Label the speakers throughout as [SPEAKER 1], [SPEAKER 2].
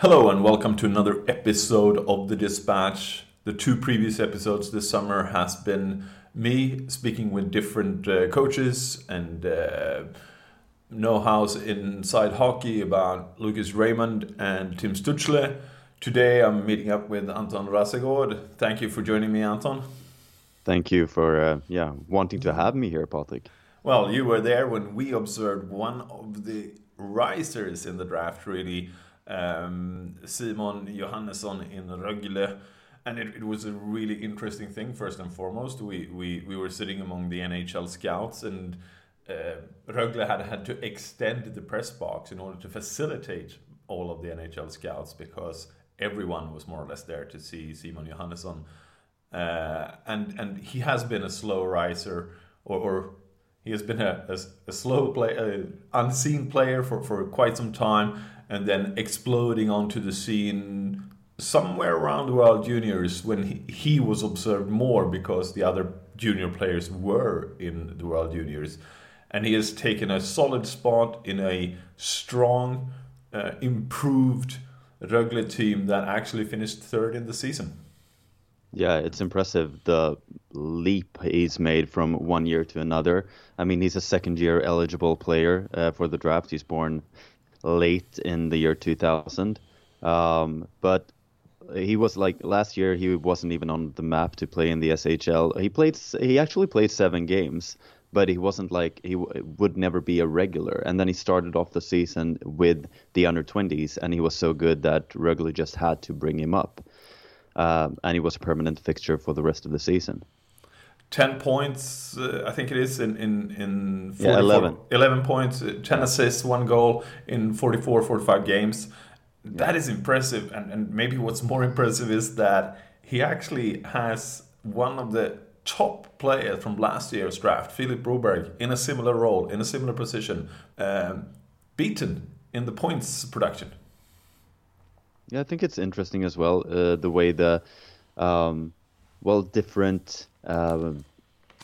[SPEAKER 1] Hello and welcome to another episode of the Dispatch. The two previous episodes this summer has been me speaking with different uh, coaches and uh, know-hows inside hockey about Lucas Raymond and Tim Stutzle. Today I'm meeting up with Anton Rasegård. Thank you for joining me, Anton.
[SPEAKER 2] Thank you for uh, yeah wanting to have me here, Patrik.
[SPEAKER 1] Well, you were there when we observed one of the risers in the draft, really Simon Johannesson in Rögle. And it, it, was a really interesting thing, first and foremost. We, we, we were sitting among the NHL scouts, and uh, Rögle had had to extend the press box in order to facilitate all of the NHL scouts because everyone was more or less there to see Simon Johannesson. Uh, and, and he has been a slow riser, or, or he has been a, a, a slow play, a unseen player for, for quite some time and then exploding onto the scene somewhere around the World Juniors when he, he was observed more because the other junior players were in the World Juniors. And he has taken a solid spot in a strong, uh, improved Rögle team that actually finished third in the season.
[SPEAKER 2] Yeah, it's impressive the leap he's made from one year to another. I mean, he's a second year eligible player uh, for the draft. He's born late in the year 2000. Um, but he was like last year he wasn't even on the map to play in the SHL. He played he actually played 7 games, but he wasn't like he w- would never be a regular. And then he started off the season with the under 20s and he was so good that Rögle just had to bring him up. Um, and he was a permanent fixture for the rest of the season.
[SPEAKER 1] 10 points, uh, I think it is, in, in, in
[SPEAKER 2] 44, yeah, 11.
[SPEAKER 1] 11 points, uh, 10 assists, one goal in 44, 45 games. That is impressive. And, and maybe what's more impressive is that he actually has one of the top players from last year's draft, Philip Broberg, in a similar role, in a similar position, um, beaten in the points production.
[SPEAKER 2] Yeah, I think it's interesting as well uh, the way the um, well different um,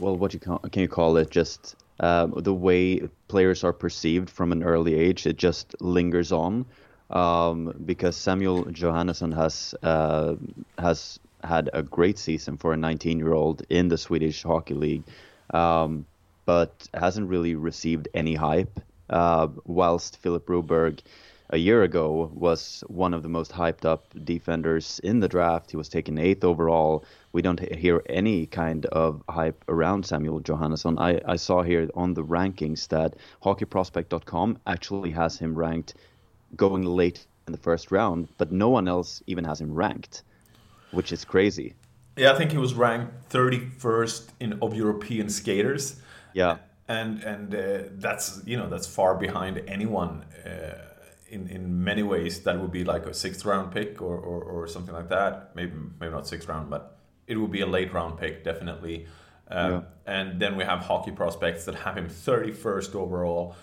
[SPEAKER 2] well, what you can, can you call it? Just um, the way players are perceived from an early age, it just lingers on. Um, because Samuel Johannesson has uh, has had a great season for a 19-year-old in the Swedish Hockey League, um, but hasn't really received any hype. Uh, whilst Philip Broberg a year ago was one of the most hyped up defenders in the draft. He was taken eighth overall. We don't hear any kind of hype around Samuel Johannesson. I, I saw here on the rankings that hockeyprospect.com actually has him ranked going late in the first round, but no one else even has him ranked, which is crazy.
[SPEAKER 1] Yeah, I think he was ranked 31st in of European skaters.
[SPEAKER 2] Yeah.
[SPEAKER 1] And and uh, that's you know that's far behind anyone uh, in, in many ways that would be like a sixth round pick or, or, or something like that. Maybe maybe not sixth round, but it would be a late round pick definitely. Um, yeah. And then we have hockey prospects that have him 31st overall.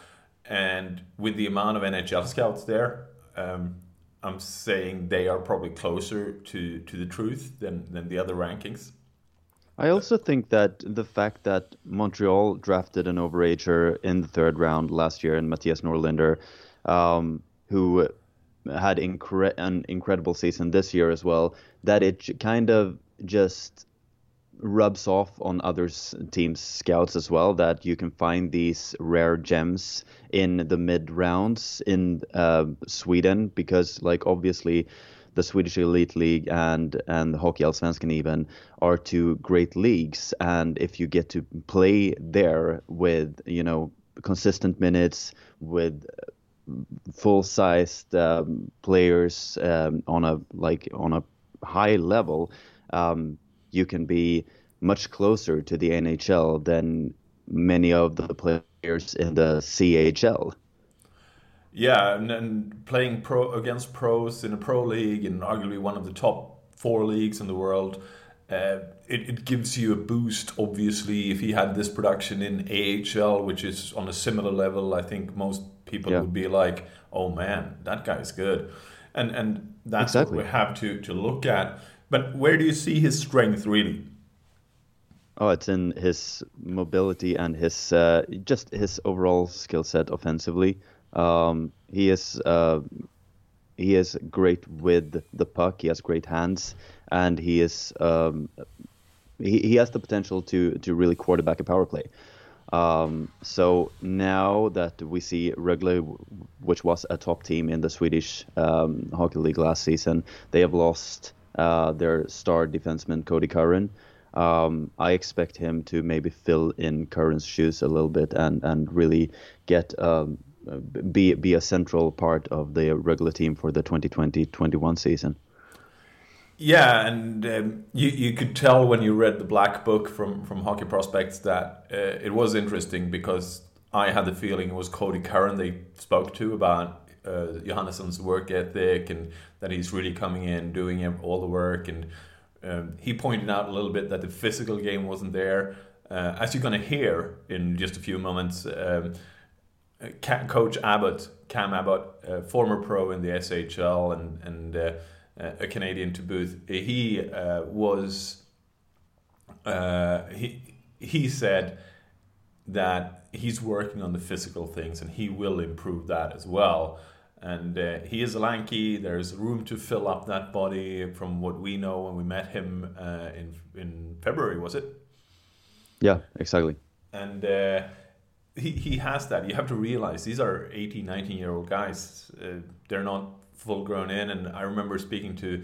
[SPEAKER 1] And with the amount of NHL scouts there, um, I'm saying they are probably closer to, to the truth than, than the other rankings.
[SPEAKER 2] I also think that the fact that Montreal drafted an overager in the third round last year, and Mattias Norlinder, um, who had incre- an incredible season this year as well, that it kind of just rubs off on other teams' scouts as well that you can find these rare gems in the mid rounds in uh, Sweden because, like, obviously. The Swedish Elite League and and the Hockey Allsvenskan even are two great leagues, and if you get to play there with you know consistent minutes with full-sized um, players um, on a like on a high level, um, you can be much closer to the NHL than many of the players in the CHL.
[SPEAKER 1] Yeah, and, and playing pro against pros in a pro league and arguably one of the top four leagues in the world, uh, it, it gives you a boost. Obviously, if he had this production in AHL, which is on a similar level, I think most people yeah. would be like, "Oh man, that guy's good," and and that's exactly. what we have to to look at. But where do you see his strength really?
[SPEAKER 2] Oh, it's in his mobility and his uh, just his overall skill set offensively. Um, he is uh, he is great with the puck. He has great hands, and he is um, he, he has the potential to to really quarterback a power play. Um, so now that we see Rögle, which was a top team in the Swedish um, hockey league last season, they have lost uh, their star defenseman Kodie Curran. Um, I expect him to maybe fill in Curran's shoes a little bit and and really get um, be be a central part of the regular team for the 2020-21 season.
[SPEAKER 1] Yeah, and um, you you could tell when you read the black book from from Hockey Prospects that uh, it was interesting because I had the feeling it was Kodie Curran they spoke to about uh, work ethic and that he's really coming in doing all the work and um, he pointed out a little bit that the physical game wasn't there. Uh, as you're going to hear in just a few moments, um, Coach Abbott, Cam Abbott, uh, former pro in the SHL and and uh, a Canadian to boot, he uh, was uh, he he said that he's working on the physical things and he will improve that as well and uh, he is lanky. There's room to fill up that body from what we know when we met him uh, in in February, was it?
[SPEAKER 2] Yeah, exactly.
[SPEAKER 1] And uh, he he has that. You have to realize these are 18, 19 year old guys. Uh, they're not full grown in. And I remember speaking to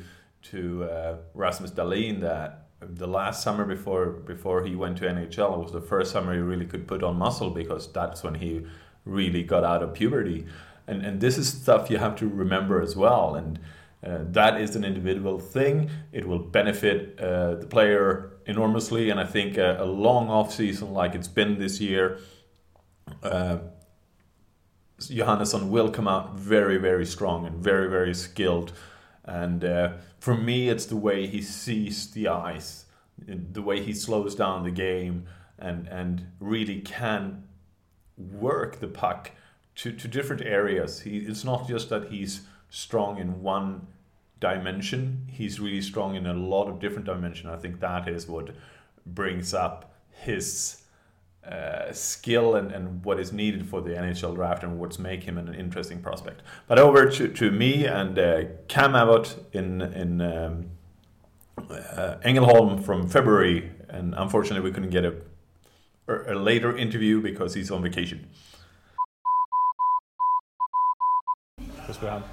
[SPEAKER 1] to uh, Rasmus Dahlin that the last summer before before he went to NHL was the first summer he really could put on muscle because that's when he really got out of puberty. And and this is stuff you have to remember as well. And uh, that is an individual thing. It will benefit uh, the player enormously. And i think a, a long off season like it's been this year uh, Johannesson will come out very very strong and very very skilled and uh, for me it's the way he sees the ice the way he slows down the game and and really can work the puck to, to different areas. He, it's not just that he's strong in one dimension, he's really strong in a lot of different dimensions. I think that is what brings up his uh, skill and, and what is needed for the NHL draft and what's make him an interesting prospect. But over to, to me and uh, Cam Abbott in, in um, uh, Ängelholm from February, and unfortunately we couldn't get a, a later interview because he's on vacation.
[SPEAKER 3] because we have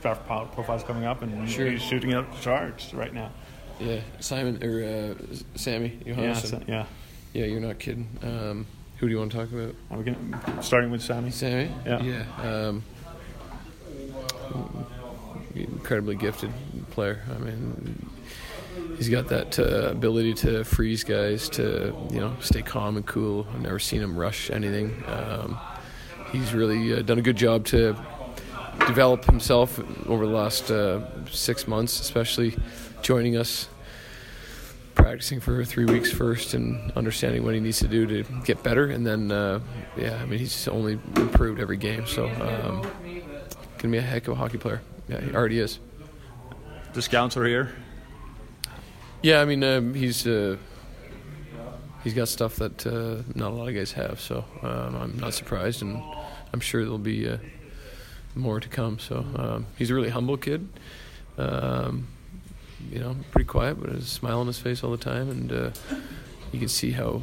[SPEAKER 3] draft profiles coming up and sure. he's shooting up charts right now.
[SPEAKER 4] Yeah, Simon or uh, Sammy Johansson.
[SPEAKER 3] Yeah,
[SPEAKER 4] yeah, yeah. You're not kidding. Um, who do you want to talk about?
[SPEAKER 3] Are we gonna, starting with Sammy.
[SPEAKER 4] Sammy.
[SPEAKER 3] Yeah.
[SPEAKER 4] Yeah. Um, incredibly gifted player. I mean, he's got that uh, ability to freeze guys, to you know stay calm and cool. I've never seen him rush anything. Um, he's really uh, done a good job to develop himself over the last uh, six months, especially joining us, practicing for three weeks first, and understanding what he needs to do to get better. And then, uh, yeah, I mean, he's only improved every game. So, um, gonna be a heck of a hockey player. Yeah, he already is.
[SPEAKER 3] The scouts are here.
[SPEAKER 4] Yeah, I mean, um, he's. Uh, he's got stuff that uh, not a lot of guys have, so um, I'm not surprised, and I'm sure there'll be uh, more to come. So um, he's a really humble kid. You know, pretty quiet, but a smile on his face all the time, and uh, you can see how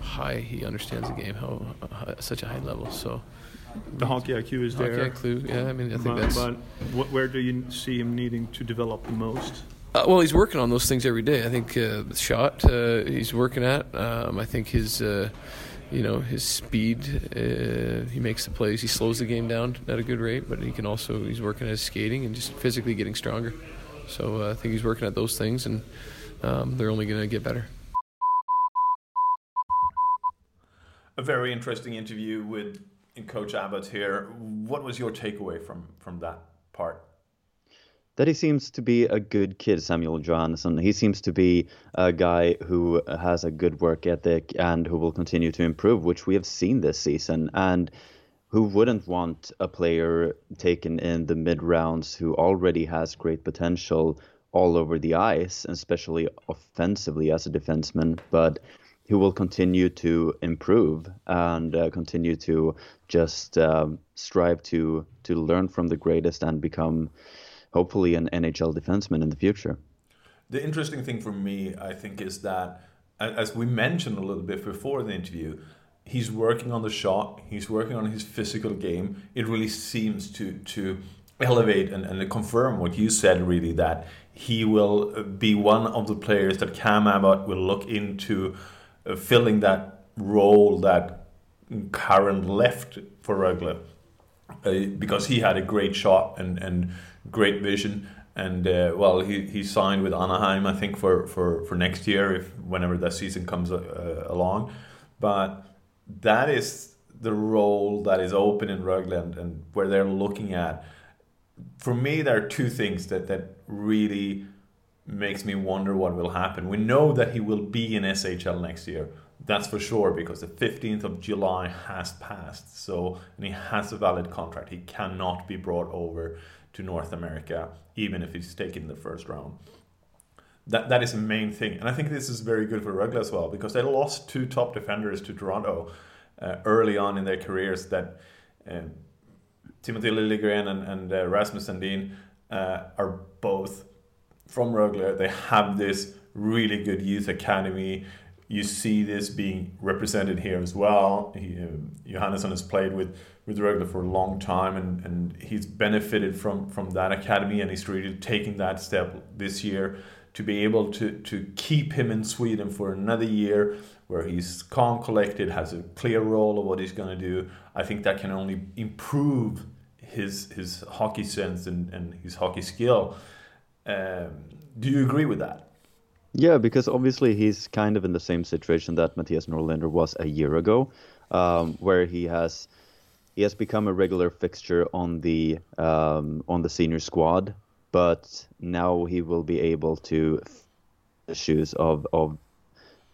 [SPEAKER 4] high he understands the game, how uh, such a high level. So
[SPEAKER 3] the hockey IQ is
[SPEAKER 4] hockey
[SPEAKER 3] there.
[SPEAKER 4] IQ, yeah. I mean, I think
[SPEAKER 3] but,
[SPEAKER 4] that's.
[SPEAKER 3] But what, where do you see him needing to develop the most?
[SPEAKER 4] Uh, well, he's working on those things every day. I think uh, the shot uh, he's working at. Um, I think his, uh, you know, his speed. Uh, he makes the plays. He slows the game down at a good rate, but he can also he's working at his skating and just physically getting stronger. So uh, I think he's working at those things, and um, they're only going to get better.
[SPEAKER 1] A very interesting interview with Coach Abbott here. What was your takeaway from from that part?
[SPEAKER 2] that he seems to be a good kid, Samuel Johansson. He seems to be a guy who has a good work ethic and who will continue to improve, which we have seen this season. And who wouldn't want a player taken in the mid rounds who already has great potential all over the ice, especially offensively as a defenseman, but who will continue to improve and uh, continue to just um, strive to to learn from the greatest and become hopefully an NHL defenseman in the future.
[SPEAKER 1] The interesting thing for me, I think, is that as we mentioned a little bit before the interview, he's working on the shot, he's working on his physical game. It really seems to to elevate and, and confirm what you said, really, that he will be one of the players that Cam Abbott will look into uh, filling that role that Curran left for Rögle. Uh, because he had a great shot and, and great vision. And uh, well, he, he signed with Anaheim, I think, for, for, for next year, if whenever that season comes uh, along. But that is the role that is open in Rugland and, where they're looking at. For me, there are two things that, that really makes me wonder what will happen. We know that he will be in SHL next year. That's for sure because the 15th of July has passed. So, and he has a valid contract. He cannot be brought over to North America, even if he's taken the first round. That, that is the main thing. And I think this is very good for Rögle as well because they lost two top defenders to Toronto uh, early on in their careers that uh, Timothy Liljegren and, and uh, Rasmus Sandin uh, are both from Rögle. They have this really good youth academy. You see this being represented here as well. He, uh, Johannesson has played with with Rögle for a long time, and, and he's benefited from from that academy, and he's really taking that step this year to be able to to keep him in Sweden for another year, where he's calm, collected, has a clear role of what he's going to do. I think that can only improve his his hockey sense and, and his hockey skill. Um, do you agree with that?
[SPEAKER 2] Yeah, because obviously he's kind of in the same situation that Mattias Norlinder was a year ago, um, where he has he has become a regular fixture on the um, on the senior squad, but now he will be able to the shoes of of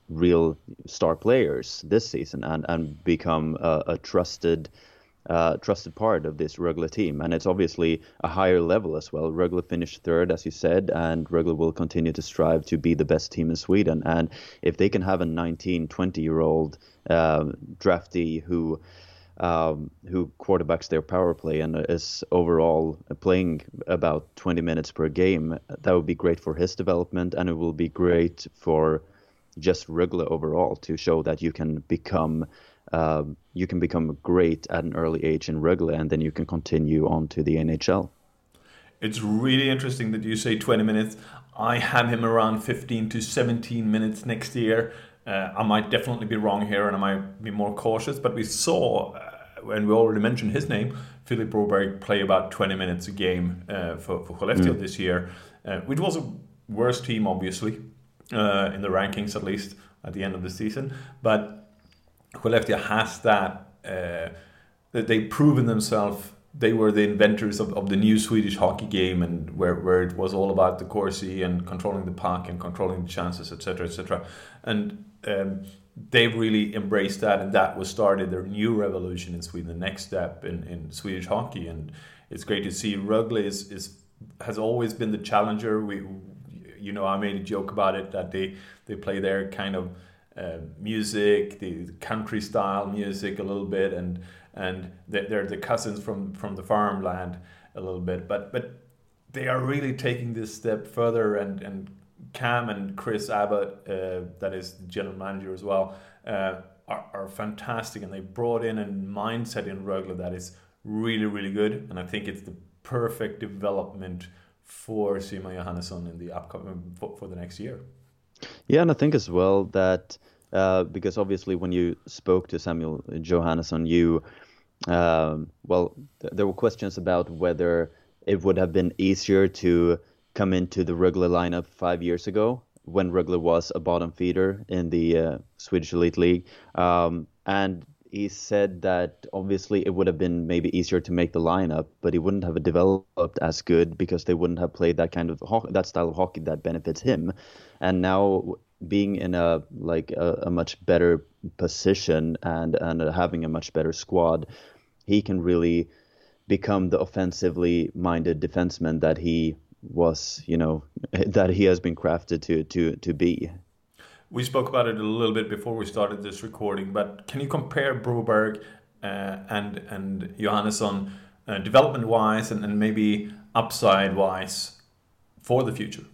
[SPEAKER 2] real star players this season and and become a, a trusted uh, trusted part of this Rögle team, and it's obviously a higher level as well. Rögle finished third, as you said, and Rögle will continue to strive to be the best team in Sweden. And if they can have a 19, 20 year old uh, draftee who um, who quarterbacks their power play and is overall playing about 20 minutes per game, that would be great for his development, and it will be great for just Rögle overall to show that you can become um, you can become great at an early age in Rögle, and then you can continue on to the NHL.
[SPEAKER 1] It's really interesting that you say 20 minutes. I have him around 15 to 17 minutes next year. Uh, I might definitely be wrong here and I might be more cautious, but we saw, uh, and we already mentioned his name, Philip Broberg play about 20 minutes a game uh, for, for Skellefteå mm. this year, uh, which was a worse team, obviously, uh, in the rankings at least at the end of the season. But Skellefteå has that, uh, that they've proven themselves they were the inventors of, of the new Swedish hockey game and where, where it was all about the Corsi and controlling the puck and controlling the chances, etc., etc. And um, they've really embraced that, and that was started their new revolution in Sweden, the next step in, in Swedish hockey. And it's great to see. Rögle is, is has always been the challenger. We, you know, I made a joke about it that they they play their kind of uh, music, the country style music a little bit, and and they're the cousins from from the farmland a little bit. But but they are really taking this step further, and and Cam and Chris Abbott, uh, that is the general manager as well, uh, are, are fantastic, and they brought in a mindset in Rögle that is really really good, and I think it's the perfect development for Simon Johannesson in the upcoming for, for the next year.
[SPEAKER 2] Yeah, and I think as well that uh, because obviously when you spoke to Samuel Johannesson, you um, well, th- there were questions about whether it would have been easier to come into the Rögle lineup five years ago when Rögle was a bottom feeder in the uh, Swedish Elite League. Um, and he said that obviously it would have been maybe easier to make the lineup, but he wouldn't have developed as good because they wouldn't have played that kind of ho- that style of hockey that benefits him. And now being in a like a, a much better position and and having a much better squad, he can really become the offensively minded defenseman that he was, you know, that he has been crafted to to to be.
[SPEAKER 1] We spoke about it a little bit before we started this recording, but can you compare Broberg uh, and and Johannesson uh, development wise and, and maybe upside wise for the future?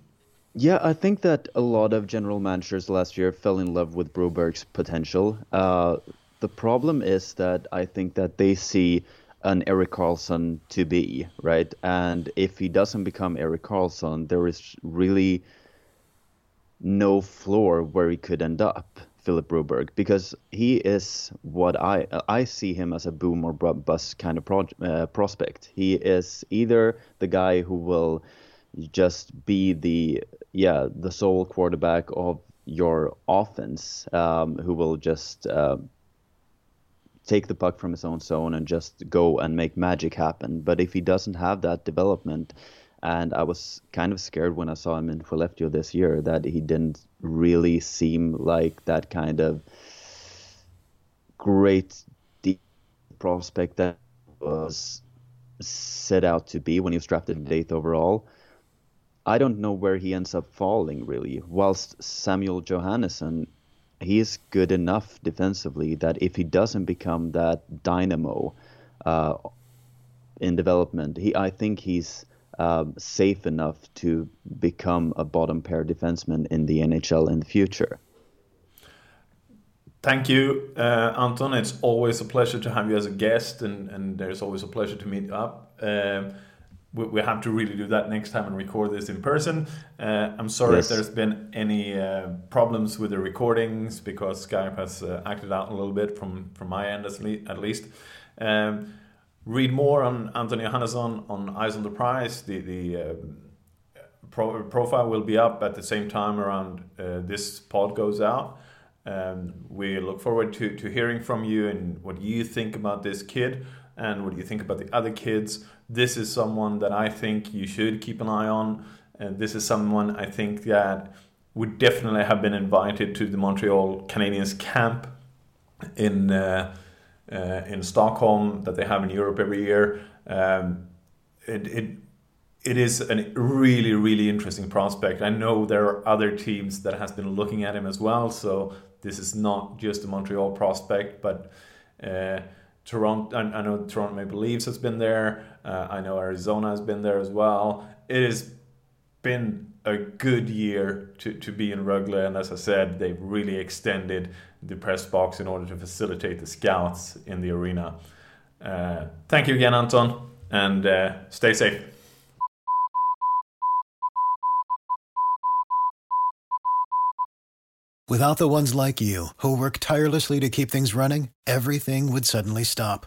[SPEAKER 2] Yeah, I think that a lot of general managers last year fell in love with Broberg's potential. Uh, the problem is that I think that they see an Erik Karlsson to be, right? And if he doesn't become Erik Karlsson, there is really no floor where he could end up, Philip Broberg, because he is what I I see him as a boom or bust kind of pro, uh, prospect. He is either the guy who will just be the yeah the sole quarterback of your offense, um, who will just uh, take the puck from his own zone and just go and make magic happen. But if he doesn't have that development, and I was kind of scared when I saw him in Skellefteå this year that he didn't really seem like that kind of great deep prospect that was set out to be when he was drafted eighth overall. I don't know where he ends up falling really. Whilst Samuel Johannesson, he is good enough defensively that if he doesn't become that dynamo uh, in development, he I think he's um, safe enough to become a bottom pair defenseman in the NHL in the future.
[SPEAKER 1] Thank you, uh, Anton. It's always a pleasure to have you as a guest, and, and there's always a pleasure to meet up. Um, we, we, have to really do that next time and record this in person. Uh, I'm sorry yes. if there's been any uh, problems with the recordings because Skype has uh, acted out a little bit from, from my end at least. Um, read more on Anthony Johannesson on Eyes on the Prize. The, the uh, pro- profile will be up at the same time around uh, this pod goes out. Um, we look forward to, to hearing from you and what you think about this kid and what you think about the other kids. This is someone that I think you should keep an eye on. And this is someone I think that would definitely have been invited to the Montreal Canadiens camp in uh, uh, in Stockholm that they have in Europe every year. Um, it, it it is a really really interesting prospect. I know there are other teams that has been looking at him as well. So this is not just a Montreal prospect, but uh, Toronto. I, I, know Toronto Maple Leafs has been there. Uh, I know Arizona has been there as well. It has been a good year to, to be in Rögle, and as I said, they've really extended the press box in order to facilitate the scouts in the arena. Uh, thank you again, Anton, and uh, stay safe.
[SPEAKER 5] Without the ones like you, who work tirelessly to keep things running, everything would suddenly stop.